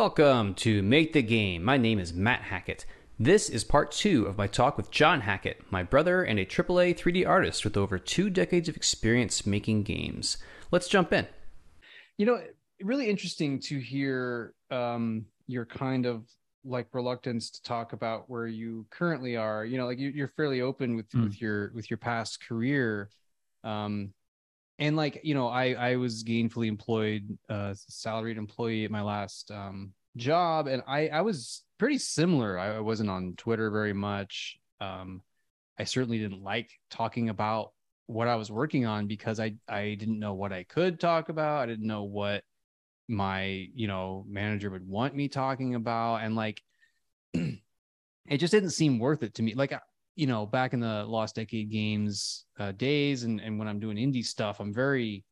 Welcome to Make the Game. My name is Matt Hackett. This is part two of my talk with Jon Hackett, my brother and a AAA 3D artist with over two decades of experience making games. Let's jump in. You know, really interesting to hear um, your kind of like reluctance to talk about where you currently are. You know, like you, are fairly open with mm. with your with your past career. Um, and like you know i i was gainfully employed uh salaried employee at my last um job. And i i was pretty similar. I, I wasn't on twitter very much. Um i certainly didn't like talking about what i was working on because i i didn't know what i could talk about. I didn't know what my you know manager would want me talking about. And like it just didn't seem worth it to me. Like you know, back in the Lost Decade Games uh, days, and and when I'm doing indie stuff, I'm very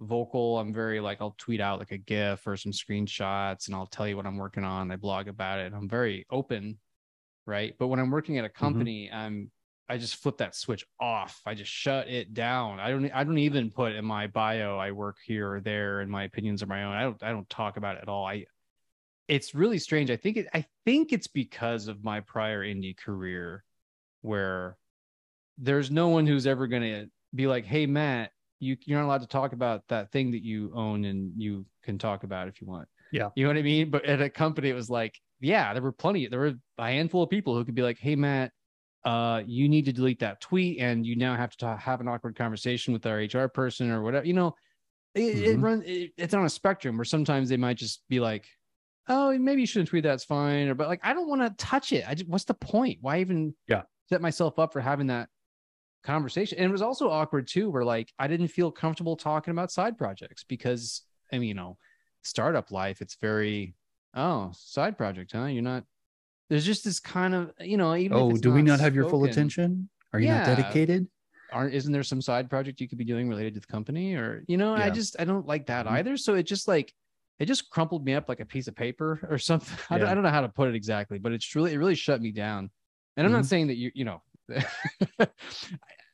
vocal. I'm very like I'll tweet out like a GIF or some screenshots, and I'll tell you what I'm working on. I blog about it. I'm very open, right? But when I'm working at a mm-hmm. company, mm-hmm. I'm I just flip that switch off. I just shut it down. I don't I don't even put in my bio I work here or there and my opinions are my own. I don't I don't talk about it at all. I it's really strange. I think it I think it's because of my prior indie career where there's no one who's ever going to be like, "Hey, Matt, you you're not allowed to talk about that thing that you own, and you can talk about if you want." Yeah, you know what I mean. But at a company, it was like, yeah, there were plenty. There were a handful of people who could be like, "Hey, Matt, uh, you need to delete that tweet, and you now have to talk, have an awkward conversation with our HR person or whatever." You know, it, mm-hmm. it runs. It, it's on a spectrum where sometimes they might just be like, "Oh, maybe you shouldn't tweet. That's fine." Or, but like, I don't want to touch it. I just, what's the point? Why even? Yeah set myself up for having that conversation. And it was also awkward too, where like I didn't feel comfortable talking about side projects because I mean, you know, startup life, it's very, oh, side project, huh? You're not, there's just this kind of, you know, even oh, do we not have your full attention? Are you yeah, not dedicated? Aren't, isn't there some side project you could be doing related to the company or, you know, yeah. I just, I don't like that mm-hmm. either. So it just like, it just crumpled me up like a piece of paper or something. Yeah. I, don't, I don't know how to put it exactly, but it's really, it really shut me down. And I'm mm-hmm. not saying that you, you know, I,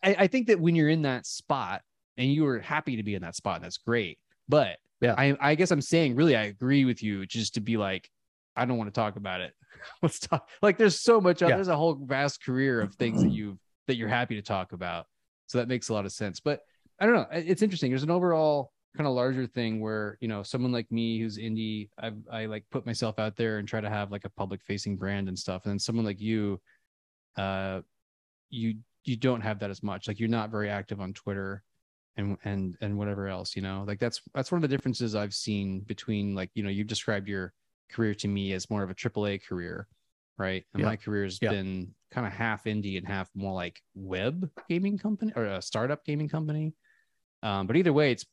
I think that when you're in that spot and you are happy to be in that spot, that's great. But yeah, I, I guess I'm saying really, I agree with you just to be like, I don't want to talk about it. Let's talk. Like, there's so much. Yeah. There's a whole vast career of things that you've, that you're happy to talk about. So that makes a lot of sense. But I don't know. It's interesting. There's an overall kind of larger thing where you know someone like me who's indie, I I like put myself out there and try to have like a public facing brand and stuff. And then someone like you uh, you you don't have that as much. Like you're not very active on Twitter and and and whatever else. You know, like that's that's one of the differences I've seen between like you know you've described your career to me as more of a AAA career, right? And yeah. my career has yeah. been kind of half indie and half more like web gaming company or a startup gaming company. Um, but either way, it's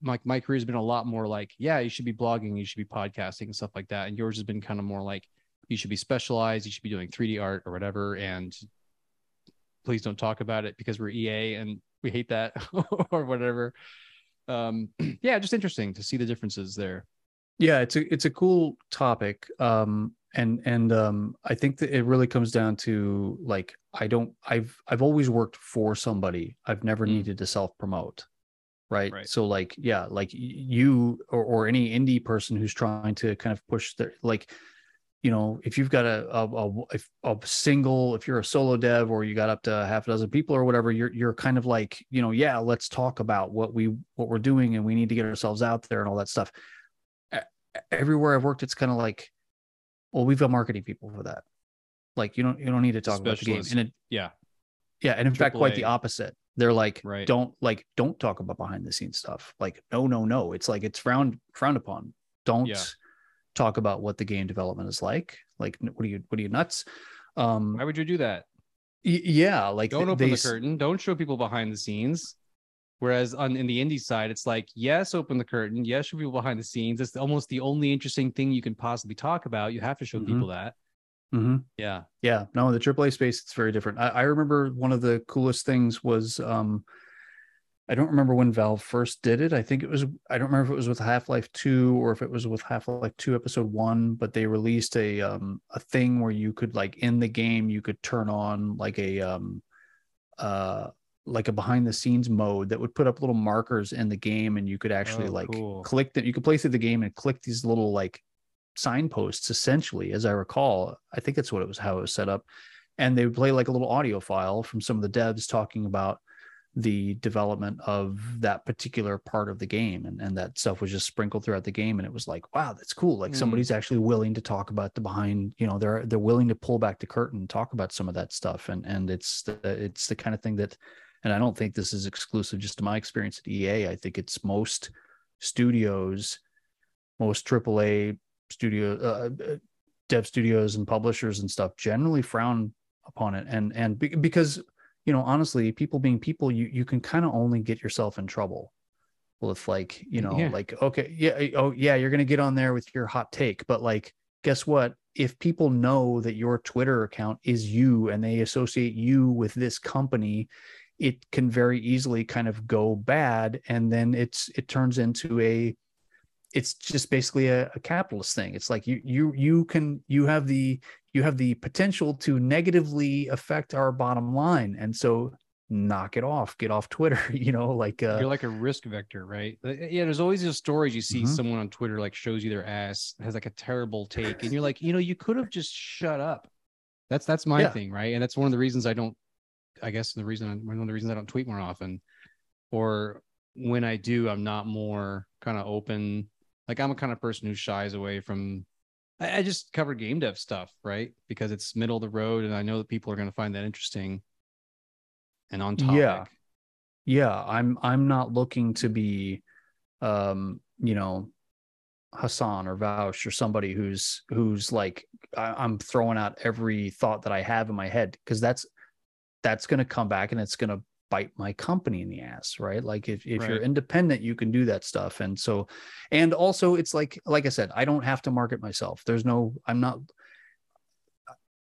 my my career has been a lot more like, yeah, you should be blogging, you should be podcasting and stuff like that. And yours has been kind of more like, you should be specialized you should be doing 3d art or whatever and please don't talk about it because we're ea and we hate that or whatever um yeah just interesting to see the differences there yeah it's a it's a cool topic um and and um i think that it really comes down to like i don't i've i've always worked for somebody i've never mm. needed to self promote right? right? so like yeah like you or, or any indie person who's trying to kind of push their like you know, if you've got a, a, a, a, single, if you're a solo dev or you got up to half a dozen people or whatever, you're, you're kind of like, you know, yeah, let's talk about what we, what we're doing and we need to get ourselves out there and all that stuff. Everywhere I've worked, it's kind of like, well, we've got marketing people for that. Like you don't, you don't need to talk about the game. And it, yeah. Yeah. And in fact, quite the opposite. They're like, right. don't like, don't talk about behind the scenes stuff. Like, no, no, no. It's like, it's frowned, frowned upon. Don't, yeah talk about what the game development is like. Like, what are you, what are you nuts? Um, Why would you do that? Y- yeah, like don't open they, the curtain. Don't show people behind the scenes. Whereas on in the indie side, it's like yes, open the curtain. Yes, show people behind the scenes. It's almost the only interesting thing you can possibly talk about. You have to show mm-hmm. people that. Mm-hmm. Yeah, yeah. No, in the AAA space it's very different. I, I remember one of the coolest things was um, I don't remember when Valve first did it. I think it was I don't remember if it was with Half-Life 2 or if it was with Half-Life 2 episode 1, but they released a um a thing where you could like in the game you could turn on like a um uh like a behind the scenes mode that would put up little markers in the game and you could actually oh, like cool. click that you could play through the game and click these little like signposts essentially, as I recall. I think that's what it was how it was set up, and they would play like a little audio file from some of the devs talking about the development of that particular part of the game and, and that stuff was just sprinkled throughout the game and it was like wow that's cool like mm. somebody's actually willing to talk about the behind you know they're they're willing to pull back the curtain and talk about some of that stuff and and it's the it's the kind of thing that and i don't think this is exclusive just to my experience at ea i think it's most studios most aaa studio uh, uh, dev studios and publishers and stuff generally frown upon it and and be, because you know, honestly, people being people, you you can kind of only get yourself in trouble with like, you know, yeah. like, okay, yeah, eh, oh yeah, you're gonna get on there with your hot take, but like, guess what? If people know that your Twitter account is you and they associate you with this company, it can very easily kind of go bad, and then it's it turns into a it's just basically a, a, capitalist thing. It's like you you you can you have the you have the potential to negatively affect our bottom line, and so knock it off, get off Twitter. You know, like uh, you're like a risk vector, right? Uh, yeah, there's always those stories you see mm-hmm. someone on Twitter like shows you their ass has like a terrible take, and you're like, you know, you could have just shut up. That's that's my yeah. thing, right? And that's one of the reasons I don't. I guess the reason one of the reasons I don't tweet more often, or when I do, I'm not more kind of open like I'm a kind of person who shies away from. I, I just cover game dev stuff, right? Because it's middle of the road, and I know that people are going to find that interesting and on topic. Yeah, yeah. I'm I'm not looking to be, um, you know, Hassan or Vouch or somebody who's who's like I, am throwing out every thought that I have in my head because that's that's going to come back and it's going to bite my company in the ass right? Like if, if right. you're independent you can do that stuff. And so and also it's like like i said i don't have to market myself. There's no i'm not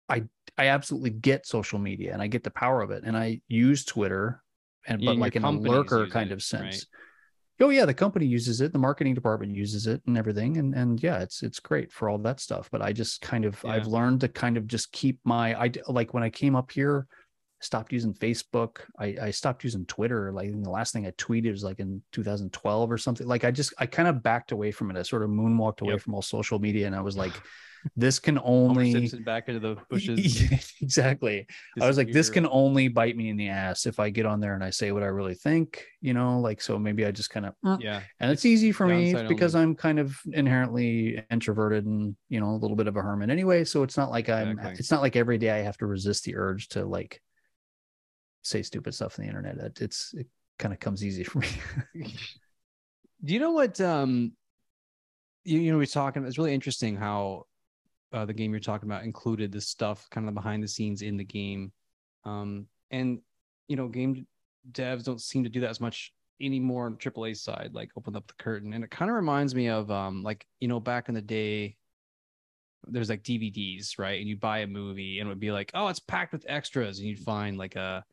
i i absolutely get social media and i get the power of it. And i use twitter and but like in a lurker kind it, of sense. right? oh yeah the company uses it the marketing department uses it and everything. And and yeah it's it's great for all that stuff. But i just kind of yeah. i've learned to kind of just keep my i like when i came up here stopped using Facebook. I, I stopped using Twitter. Like the last thing I tweeted was like in 2012 or something. Like I just I kind of backed away from it. I sort of moonwalked away yep. from all social media, and I was like, this can only back into the bushes. exactly. I was like, this can only bite me in the ass if I get on there and I say what I really think. You know, like so maybe I just kind of mm. yeah. And it's easy for me because only. I'm kind of inherently introverted and you know a little bit of a hermit anyway. So it's not like I'm. Exactly. It's not like every day I have to resist the urge to like say stupid stuff on the internet. It's it kind of comes easy for me. Do you know what um you, you know we're talking it's really interesting how uh, the game you're talking about included this stuff kind of behind the scenes in the game. Um and you know game devs don't seem to do that as much anymore on the AAA side, like open up the curtain. And it kind of reminds me of um like you know back in the day there's like DVDs, right? And you buy a movie and it would be like, oh, it's packed with extras, and you'd find like a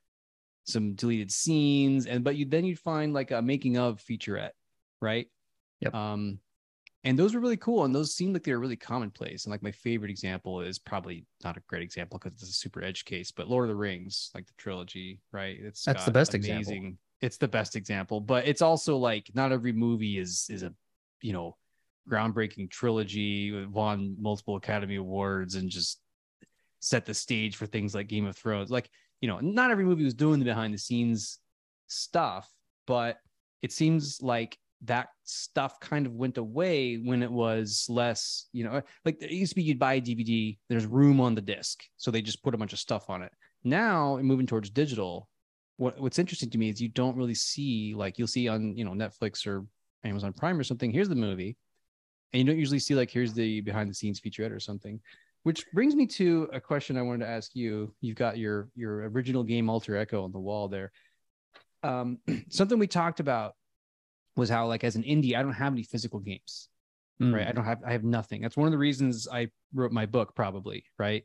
some deleted scenes and but you then you'd find like a making of featurette right? Yep. Um and those were really cool and those seemed like they were really commonplace and like my favorite example is probably not a great example because it's a super edge case but lord of the rings like the trilogy right? It's that's the best amazing example. it's the best example but it's also like not every movie is is a you know groundbreaking trilogy won multiple academy awards and just set the stage for things like game of thrones like you know, not every movie was doing the behind the scenes stuff, but it seems like that stuff kind of went away when it was less, you know, like it used to be you'd buy a DVD, there's room on the disc. So they just put a bunch of stuff on it. Now, moving towards digital, what, what's interesting to me is you don't really see, like, you'll see on, you know, Netflix or Amazon Prime or something, here's the movie. And you don't usually see, like, here's the behind the scenes featurette or something. Which brings me to a question I wanted to ask you. You've got your your original game Alter Echo on the wall there. Um, something we talked about was how like as an indie, I don't have any physical games. Mm. Right. I don't have I have nothing. That's one of the reasons I wrote my book, probably, right?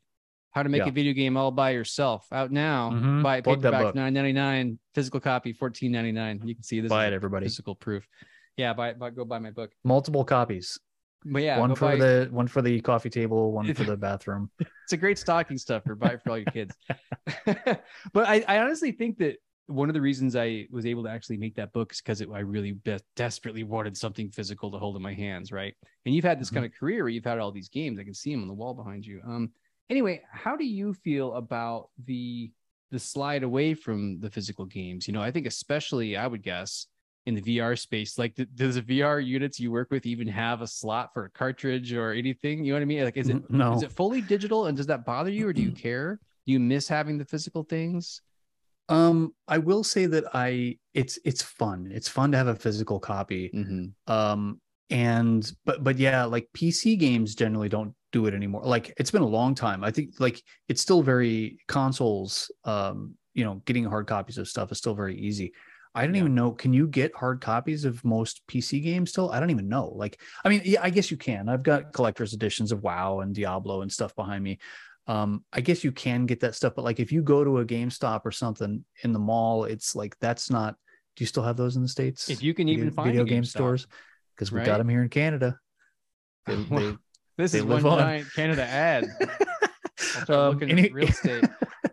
How to make yeah. a video game all by yourself. Out now. Mm-hmm. Buy it paperback nine ninety nine, physical copy fourteen ninety nine. You can see this. Buy it, everybody. Physical proof. Yeah, buy, buy go buy my book. Multiple copies. But yeah, one for buy... the one for the coffee table, one for the bathroom. it's a great stocking stuffer. Buy it for all your kids. but I, I honestly think that one of the reasons I was able to actually make that book is because I really de- desperately wanted something physical to hold in my hands, right? And you've had this mm-hmm. kind of career where you've had all these games. I can see them on the wall behind you. Um, anyway, how do you feel about the the slide away from the physical games? You know, I think especially I would guess in the VR space, like th- does the VR units you work with even have a slot for a cartridge or anything? You know what I mean? Like, is it no. is it fully digital, and does that bother you, or do you care? Do you miss having the physical things? Um, I will say that I it's it's fun. It's fun to have a physical copy. Mm-hmm. Um, and but but yeah, like PC games generally don't do it anymore. Like it's been a long time. I think like it's still very consoles. Um, you know, getting hard copies of stuff is still very easy. I don't yeah. even know. Can you get hard copies of most PC games still? I don't even know. Like, I mean, yeah, I guess you can. I've got collector's editions of WoW and Diablo and stuff behind me um, I guess you can get that stuff, but like if you go to a GameStop or something in the mall, it's like that's not. Do you still have those in the states? If you can video, even find video game stores, because we right? got them here in Canada. They, they, this is one on. giant Canada ad. um, any, real estate.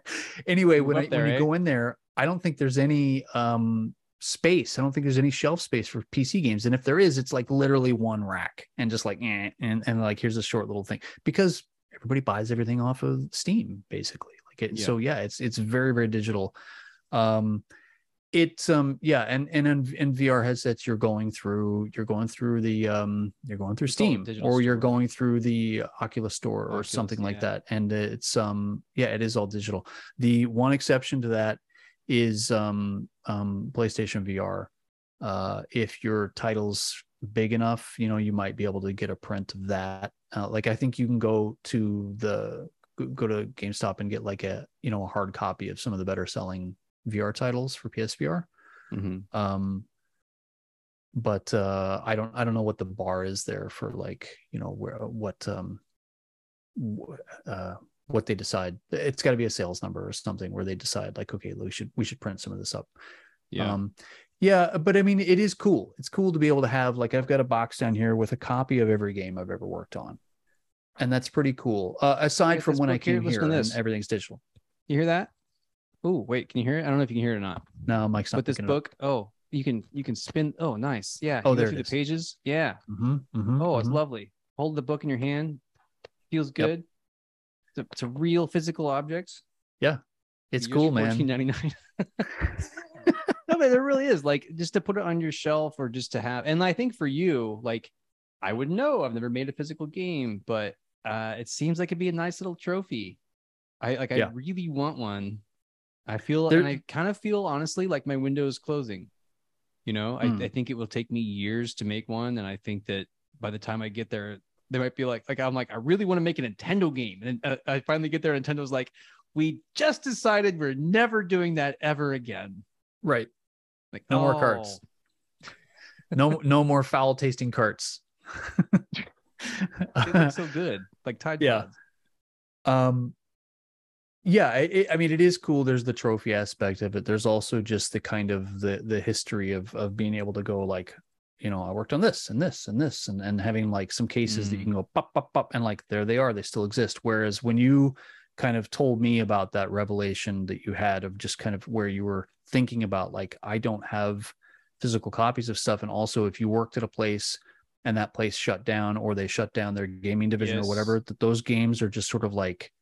anyway, when, I, there, when eh? you go in there, I don't think there's any um, space. I don't think there's any shelf space for PC games. And if there is, it's like literally one rack and just like, eh, and, and like, here's a short little thing because everybody buys everything off of Steam, basically. Like it, yeah. so yeah, it's it's very very digital. Um, it's um yeah, and and in, in VR headsets, you're going through you're going through the um you're going through it's Steam, or you're going through the Oculus Store or Oculus, something like yeah. that, and it's um yeah, it is all digital. The one exception to that is um um PlayStation VR. Uh, if your titles big enough, you know, you might be able to get a print of that. Uh, like I think you can go to the go to GameStop and get like a you know a hard copy of some of the better selling VR titles for PSVR. Mm-hmm. Um, but uh, I don't I don't know what the bar is there for like you know where what um uh what they decide. It's got to be a sales number or something where they decide like okay we should we should print some of this up. Yeah. Um, yeah, but I mean, it is cool. It's cool to be able to have like I've got a box down here with a copy of every game I've ever worked on, and that's pretty cool. Uh, aside from when I came here, and everything's digital. You hear that? Oh, wait, can you hear it? I don't know if you can hear it or not. No, Mike's not. But this book, oh, you can you can spin. Oh, nice. Yeah. Oh, there the pages. Yeah. Mm-hmm, mm-hmm, oh, it's mm-hmm. lovely. Hold the book in your hand. Feels good. Yep. It's, a, real physical objects. Yeah, it's cool, man. Fourteen ninety nine. no, but there really is like just to put it on your shelf or just to have. And I think for you, like, I would know. I've never made a physical game, but uh, it seems like it'd be a nice little trophy. I like. Yeah. I really want one. I feel, there... and I kind of feel honestly like my window is closing. You know, I, hmm. I think it will take me years to make one, and I think that by the time I get there, they might be like, like I'm like, I really want to make a Nintendo game, and uh, I finally get there. Nintendo's like, we just decided we're never doing that ever again. Right. Like no oh. more carts. no no more foul tasting carts. they look so good, like Tide yeah. Pods. Um, yeah, it, I mean, it is cool. There's the trophy aspect of it. There's also just the kind of the the history of of being able to go like, you know, I worked on this and this and this and and having like some cases mm. that you mm. can go pop pop pop and like there they are. They still exist. Whereas when you kind of told me about that revelation that you had of just kind of where you were thinking about like I don't have physical copies of stuff and also if you worked at a place and that place shut down or they shut down their gaming division yes. or whatever that those games are just sort of like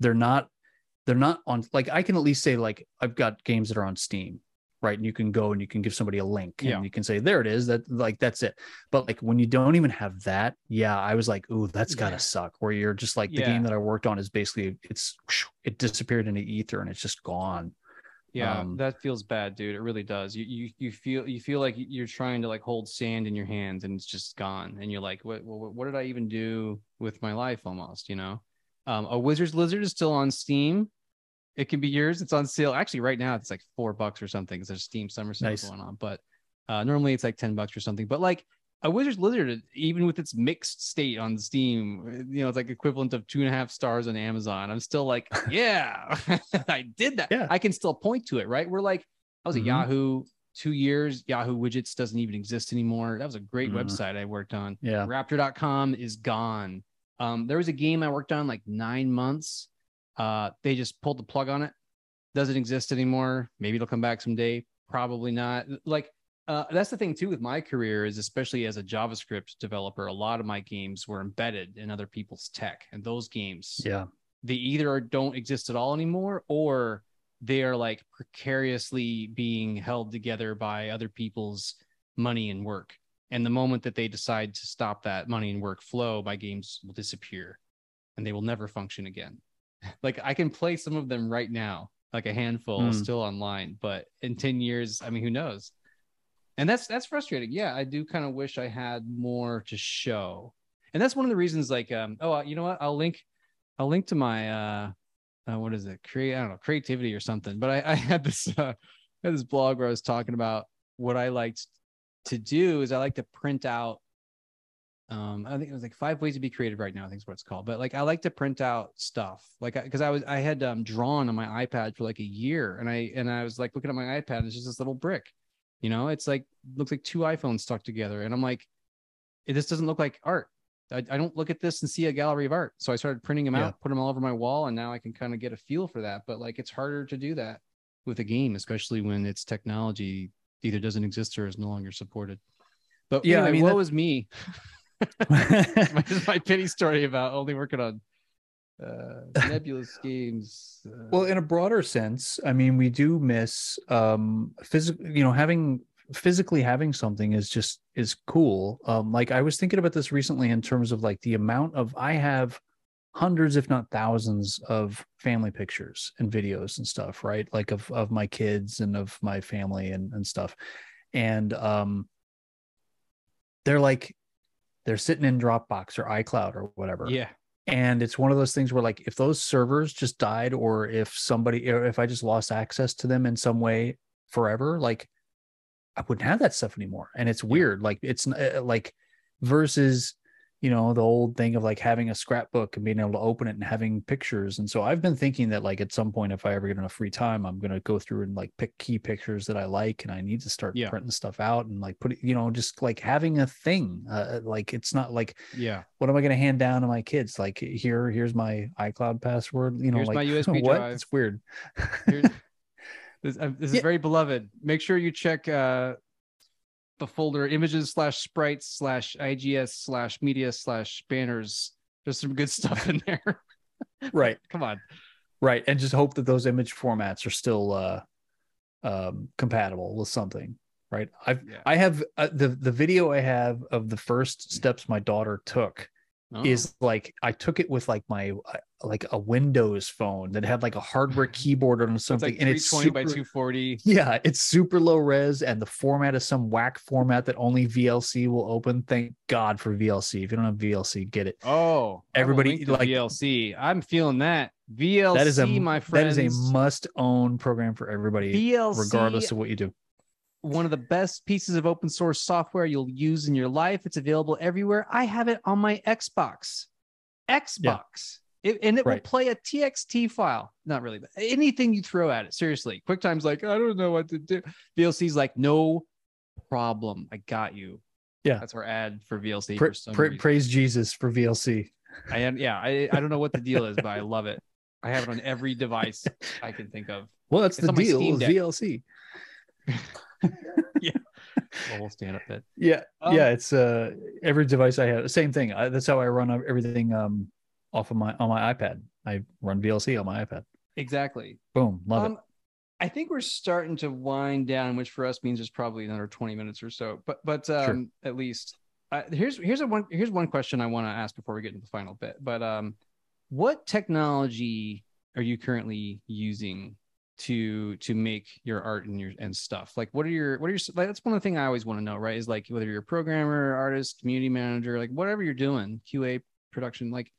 they're not they're not on like I can at least say like I've got games that are on Steam right and you can go and you can give somebody a link yeah. and you can say there it is that like that's it but like when you don't even have that yeah i was like ooh that's gotta yeah. suck where you're just like the yeah. game that i worked on is basically it's it disappeared into ether and it's just gone yeah, um, that feels bad, dude. It really does. You you you feel you feel like you're trying to like hold sand in your hands and it's just gone, and you're like, what what, what did I even do with my life? Almost, you know. Um, a Wizard's Lizard is still on Steam. It can be yours. It's on sale. Actually, right now it's like four bucks or something there's Steam summer sale nice. going on. But uh, normally it's like ten bucks or something. But like a Wizard's Lizard, even with its mixed state on Steam, you know, it's like equivalent of two and a half stars on Amazon. I'm still like, yeah, I did that. Yeah. I can still point to it, right? We're like, I was mm-hmm. at Yahoo two years. Yahoo Widgets doesn't even exist anymore. That was a great mm-hmm. website I worked on. Yeah. Raptor.com is gone. Um, there was a game I worked on like nine months. Uh, they just pulled the plug on it. doesn't exist anymore. Maybe it'll come back someday. Probably not. Like uh, that's the thing too with my career is especially as a JavaScript developer, a lot of my games were embedded in other people's tech, and those games, yeah, they either don't exist at all anymore or they are like precariously being held together by other people's money and work. And the moment that they decide to stop that money and work flow, my games will disappear and they will never function again. Like I can play some of them right now, like a handful mm. still online, but in 10 years, I mean, who knows? And that's that's frustrating. Yeah, I do kind of wish I had more to show. And that's one of the reasons like um oh, you know what? I'll link I'll link to my uh, uh what is it? Create I don't know, creativity or something. But I, I had this uh I had this blog where I was talking about what I liked to do is I like to print out um i think it was like five ways to be creative right now i think is what it's called but like i like to print out stuff like because I, I, was i had um drawn on my ipad for like a year and i and i was like looking at my ipad and it's just this little brick you know it's like looks like two iphones stuck together and i'm like this doesn't look like art I, I don't look at this and see a gallery of art so i started printing them yeah. out put them all over my wall and now i can kind of get a feel for that but like it's harder to do that with a game especially when its technology either doesn't exist or is no longer supported. But yeah, anyway, I mean, what that... was me? my, my pity story about only working on uh, nebulous games. Uh... Well, in a broader sense, I mean, we do miss um, physical. You know, having physically having something is just is cool. Um, like I was thinking about this recently in terms of like the amount of I have hundreds if not thousands of family pictures and videos and stuff right like of of my kids and of my family and and stuff and um they're like they're sitting in dropbox or icloud or whatever. Yeah. And it's one of those things where like if those servers just died or if somebody or if i just lost access to them in some way forever like i wouldn't have that stuff anymore. And it's weird. Like it's uh, like versus you know the old thing of like having a scrapbook and being able to open it and having pictures. And so i've been thinking that like at some point if i ever get enough free time i'm going to go through and like pick key pictures that i like and i need to start yeah. printing stuff out and like put it you know just like having a thing. Uh, like it's not like yeah. what am i going to hand down to my kids? Like here here's my icloud password you know here's like my usb what? drive. it's weird. This, uh, this is yeah. very beloved. Make sure you check uh the folder images slash sprites slash IGS slash media slash banners. There's some good stuff in there. right. Come on. Right. And just hope that those image formats are still uh, um, compatible with something. Right. I've yeah. I have uh, the the video I have of the first steps my daughter took oh. is like I took it with like my uh, like a Windows phone that had like a hardware keyboard or something, it's like and it's super, by 240. Yeah, it's super low res, and the format is some whack format that only VLC will open. Thank God for VLC. If you don't have VLC, get it. Oh, everybody like VLC. I'm feeling that VLC. That is a my friend. That is a must-own program for everybody, VLC, regardless of what you do one of the best pieces of open source software you'll use in your life. It's available everywhere. I have it on my Xbox. Xbox. Yeah. It, and it right. will play a TXT file. Not really, but anything you throw at it. Seriously. QuickTime's like, I don't know what to do. VLC's like, no problem. I got you. Yeah. That's our ad for VLC. Pra- for pra- praise Jesus for VLC. I am, yeah. I, I don't know what the deal is, but I love it. I have it on every device I can think of. Well, that's it's the deal. VLC. yeah. Well, stand up bed. Yeah. Um, yeah. It's uh every device I have. Same thing. I, that's how I run everything um off of my on my iPad. I run VLC on my iPad. Exactly. Boom. Love um, it. I think we're starting to wind down, which for us means there's probably another 20 minutes or so. But but um sure. at least uh, here's here's a one here's one question I want to ask before we get into the final bit. But um what technology are you currently using to to make your art and your and stuff? Like what are your what are your like that's one of the thing i always want to know right is like whether you're a programmer artist community manager like whatever you're doing qa production like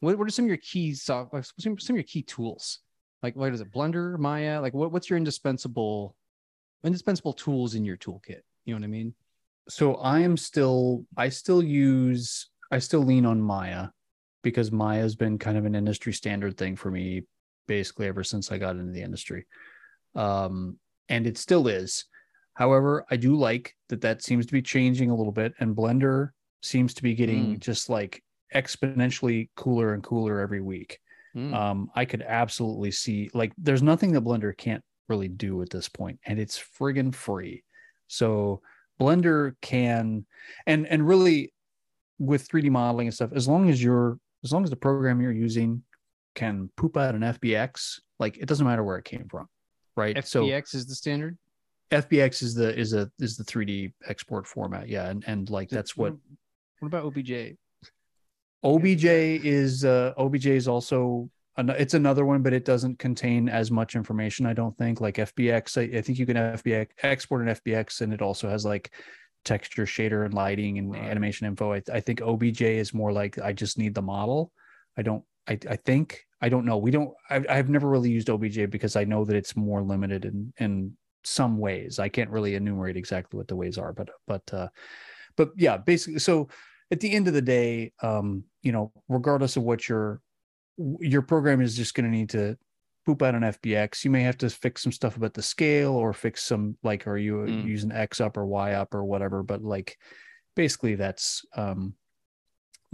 what, what are some of your key like some, some of your key tools? Like what is it blender maya? Like what, what's your indispensable indispensable tools in your toolkit? You know what i mean? So i am still i still use i still lean on maya because maya has been kind of an industry standard thing for me basically ever since I got into the industry. Um, and it still is. However, I do like that that seems to be changing a little bit, and Blender seems to be getting mm. just like exponentially cooler and cooler every week. Mm. Um, I could absolutely see like there's nothing that Blender can't really do at this point, and it's friggin' free. So Blender can, and and really with 3D modeling and stuff, as long as you're as long as the program you're using can poop out an FBX, like it doesn't matter where it came from, right? FBX so, is the standard. FBX is the is a is the 3D export format, yeah, and and like that's what. What about OBJ? OBJ is uh, OBJ is also an, it's another one, but it doesn't contain as much information. I don't think like FBX. I, I think you can FBX export an FBX, and it also has like texture shader and lighting and right. animation info. I, I, think OBJ is more like I just need the model. I don't. I, I think I don't know. We don't. I, I've never really used OBJ because I know that it's more limited in in some ways. I can't really enumerate exactly what the ways are, but but uh, but yeah, basically. So at the end of the day, um, you know, regardless of what your your program is just going to need to poop out an FBX. You may have to fix some stuff about the scale or fix some like, are you mm. using X up or Y up or whatever? But like, basically, that's um,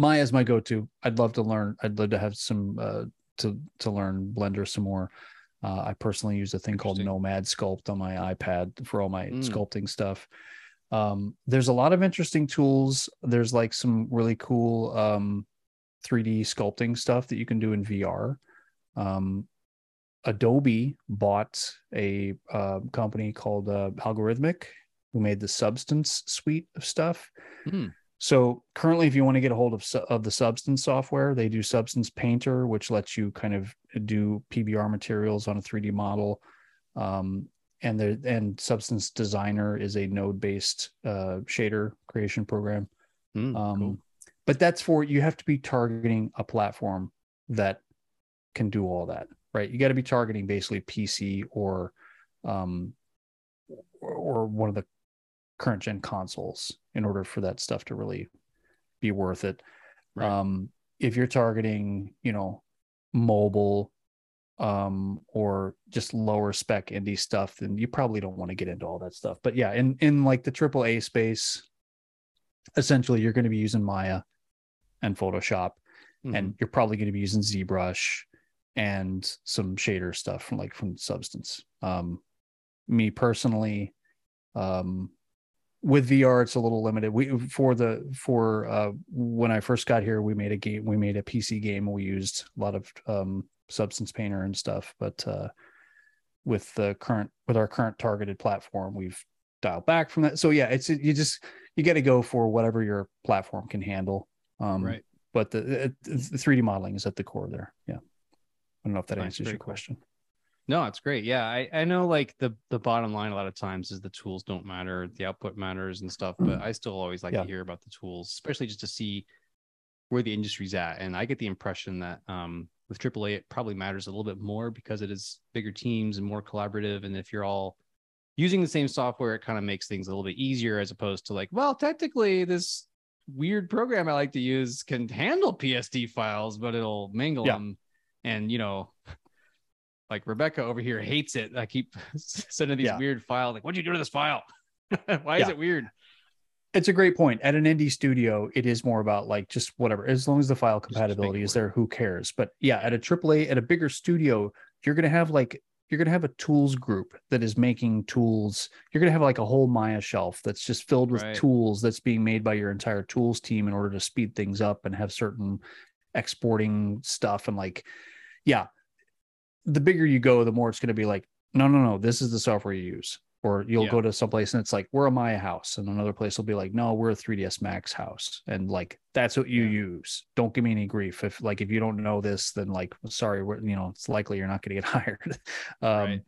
Maya is my go-to. I'd love to learn. I'd love to have some uh, to to learn Blender some more. Uh, I personally use a thing called Nomad Sculpt on my iPad for all my mm. sculpting stuff. Um, there's a lot of interesting tools. There's like some really cool um, 3D sculpting stuff that you can do in VR. Um, Adobe bought a uh, company called uh, Allegorithmic, who made the Substance suite of stuff. Hmm. So currently, if you want to get a hold of of the Substance software, they do Substance Painter, which lets you kind of do PBR materials on a 3D model. Um, and there and substance designer is a node based uh, shader creation program mm, um, cool. but that's for you have to be targeting a platform that can do all that right you got to be targeting basically pc or um or, or one of the current gen consoles in order for that stuff to really be worth it right. um if you're targeting you know mobile um, or just lower spec indie stuff, then you probably don't want to get into all that stuff. But yeah, in in like the triple A space, essentially you're going to be using Maya and Photoshop, mm-hmm. and you're probably going to be using ZBrush and some shader stuff from like from Substance. Um, me personally, um, with VR, it's a little limited. We for the for uh, when I first got here, we made a game. We made a PC game. We used a lot of um, substance painter and stuff but uh, with the current with our current targeted platform we've dialed back from that so yeah it's you just you got to go for whatever your platform can handle um, right but the, the 3d modeling is at the core there yeah i don't know if that answers your cool. question no it's great yeah I, I know like the the bottom line a lot of times is the tools don't matter the output matters and stuff but i still always like yeah. to hear about the tools especially just to see where the industry's at and i get the impression that um with AAA, it probably matters a little bit more because it is bigger teams and more collaborative. And if you're all using the same software, it kind of makes things a little bit easier as opposed to like, well, technically, this weird program I like to use can handle PSD files, but it'll mingle yeah. them. And, you know, like Rebecca over here hates it. I keep sending these yeah. weird files. Like, what'd you do to this file? Why yeah. is it weird? it's a great point. At an indie studio, it is more about like just whatever. As long as the file compatibility is there, who cares? But yeah, at a AAA, at a bigger studio, you're gonna have like you're gonna have a tools group that is making tools. You're gonna have like a whole Maya shelf that's just filled with right. tools that's being made by your entire tools team in order to speed things up and have certain exporting stuff and like, yeah. The bigger you go, the more it's gonna be like, no, no, no, this is the software you use or you'll yeah. go to some place and it's like we're a maya house and another place will be like no we're a 3ds max house and like that's what you yeah. use don't give me any grief if like if you don't know this then like sorry we're you know it's likely you're not going to get hired um right.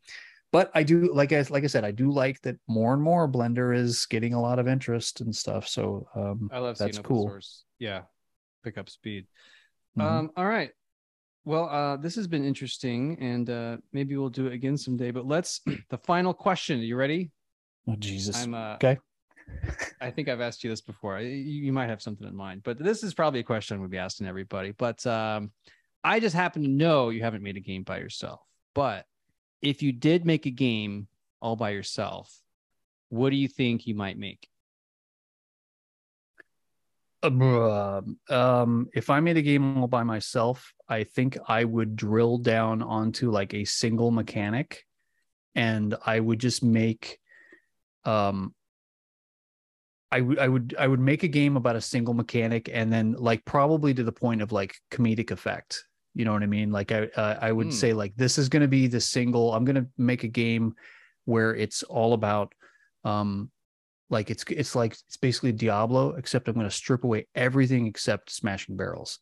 but i do like i like i said i do like that more and more blender is getting a lot of interest and stuff so um i love that's cool source. yeah pick up speed mm-hmm. um all right well, uh, this has been interesting, and uh, maybe we'll do it again someday. But let's the final question. Are you ready? Oh Jesus! I'm uh, okay. I think I've asked you this before. You, you, might have something in mind, but this is probably a question we'd be asking everybody. But um, I just happen to know you haven't made a game by yourself. But if you did make a game all by yourself, what do you think you might make? Um, if I made a game all by myself, I think I would drill down onto like a single mechanic, and I would just make, um, I would I would I would make a game about a single mechanic, and then like probably to the point of like comedic effect. You know what I mean? Like I uh, I would mm. say like this is going to be the single. I'm going to make a game where it's all about um like it's it's like it's basically Diablo, except I'm going to strip away everything except smashing barrels.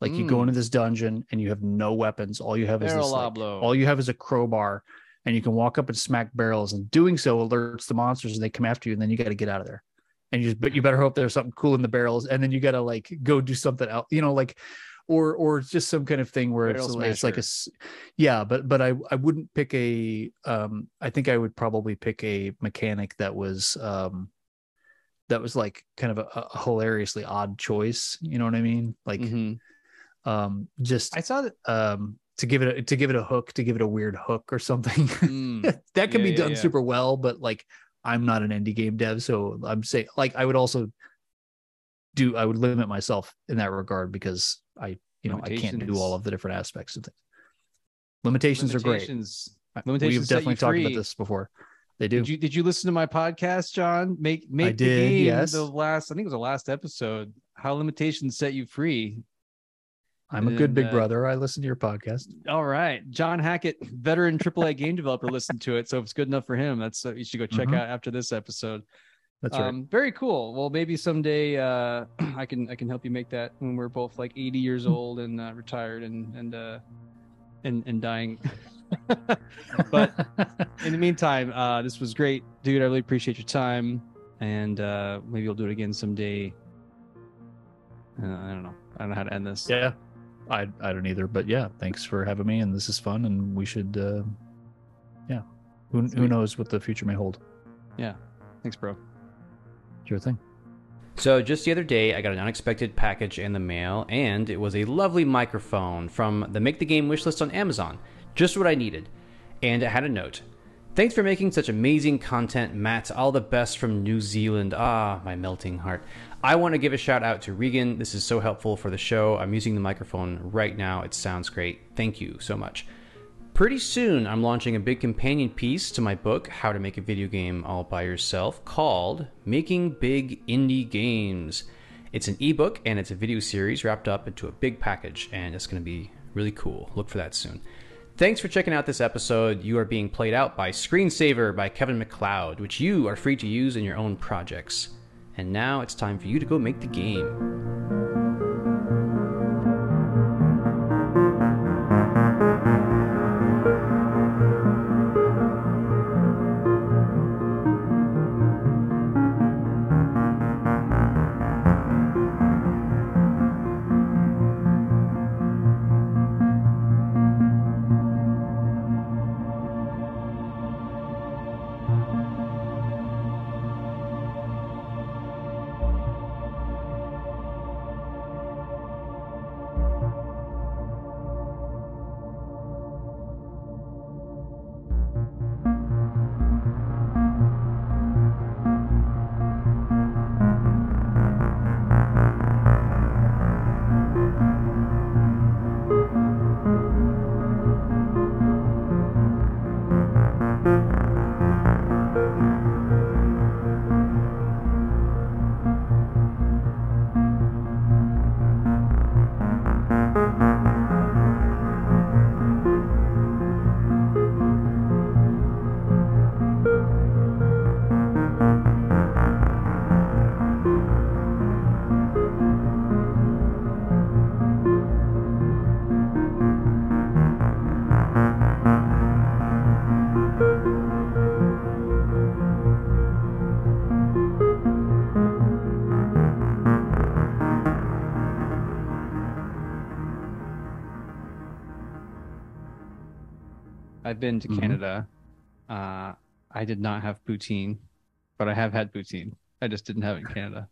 Like mm. you go hmm. into this dungeon and you have no weapons. All you have Barrel is this, like, all you have is a crowbar, and you can walk up and smack barrels. And doing so alerts the monsters, and they come after you. And then you got to get out of there. And you just, but you better hope there's something cool in the barrels. And then you got to like go do something else. You know, like or or just some kind of thing where it's, it's, like a yeah but but i i wouldn't pick a um i think i would probably pick a mechanic that was um that was like kind of a, a hilariously odd choice you know what i mean like mm-hmm. um just i saw that um to give it a, to give it a hook to give it a weird hook or something mm. that can yeah, be yeah, done yeah. super well but like i'm not an indie game dev so i'm saying like i would also do i would limit myself in that regard because I, you know, I can't do all of the different aspects of things. Limitations, limitations are great. Limitations We've definitely talked about this before. They do. Did you did you listen to my podcast, Jon? Make make I the did, game yes. the last. I think it was the last episode. How limitations set you free. I'm and, a good big uh, brother. I listen to your podcast. All right, Jon Hackett, veteran AAA game developer, listened to it. So if it's good enough for him, that's uh, you should go check mm-hmm. out after this episode. That's right. Um, very cool. Well, maybe someday uh, I can I can help you make that when we're both like 80 years hmm. old and uh, retired and and uh, and and dying. but in the meantime, uh, this was great, dude. I really appreciate your time, and uh, maybe we'll do it again someday. Uh, I don't know. I don't know how to end this. Yeah, I I don't either. But yeah, thanks for having me, and this is fun, and we should. Uh, yeah, who who knows what the future may hold. Yeah, thanks, bro. Sure thing. So, just the other day, I got an unexpected package in the mail, and it was a lovely microphone from the Make the Game wishlist on Amazon. Just what I needed. And it had a note Thanks for making such amazing content, Matt. All the best from New Zealand. Ah, my melting heart. I want to give a shout out to Regan. This is so helpful for the show. I'm using the microphone right now. It sounds great. Thank you so much. Pretty soon, I'm launching a big companion piece to my book, How to Make a Video Game All by Yourself, called Making Big Indie Games. It's an ebook and it's a video series wrapped up into a big package, and it's going to be really cool. Look for that soon. Thanks for checking out this episode. You are being played out by Screensaver by Kevin MacLeod, which you are free to use in your own projects. And now it's time for you to go make the game. Been to mm-hmm. Canada. Uh, I did not have poutine, but I have had poutine. I just didn't have it in Canada.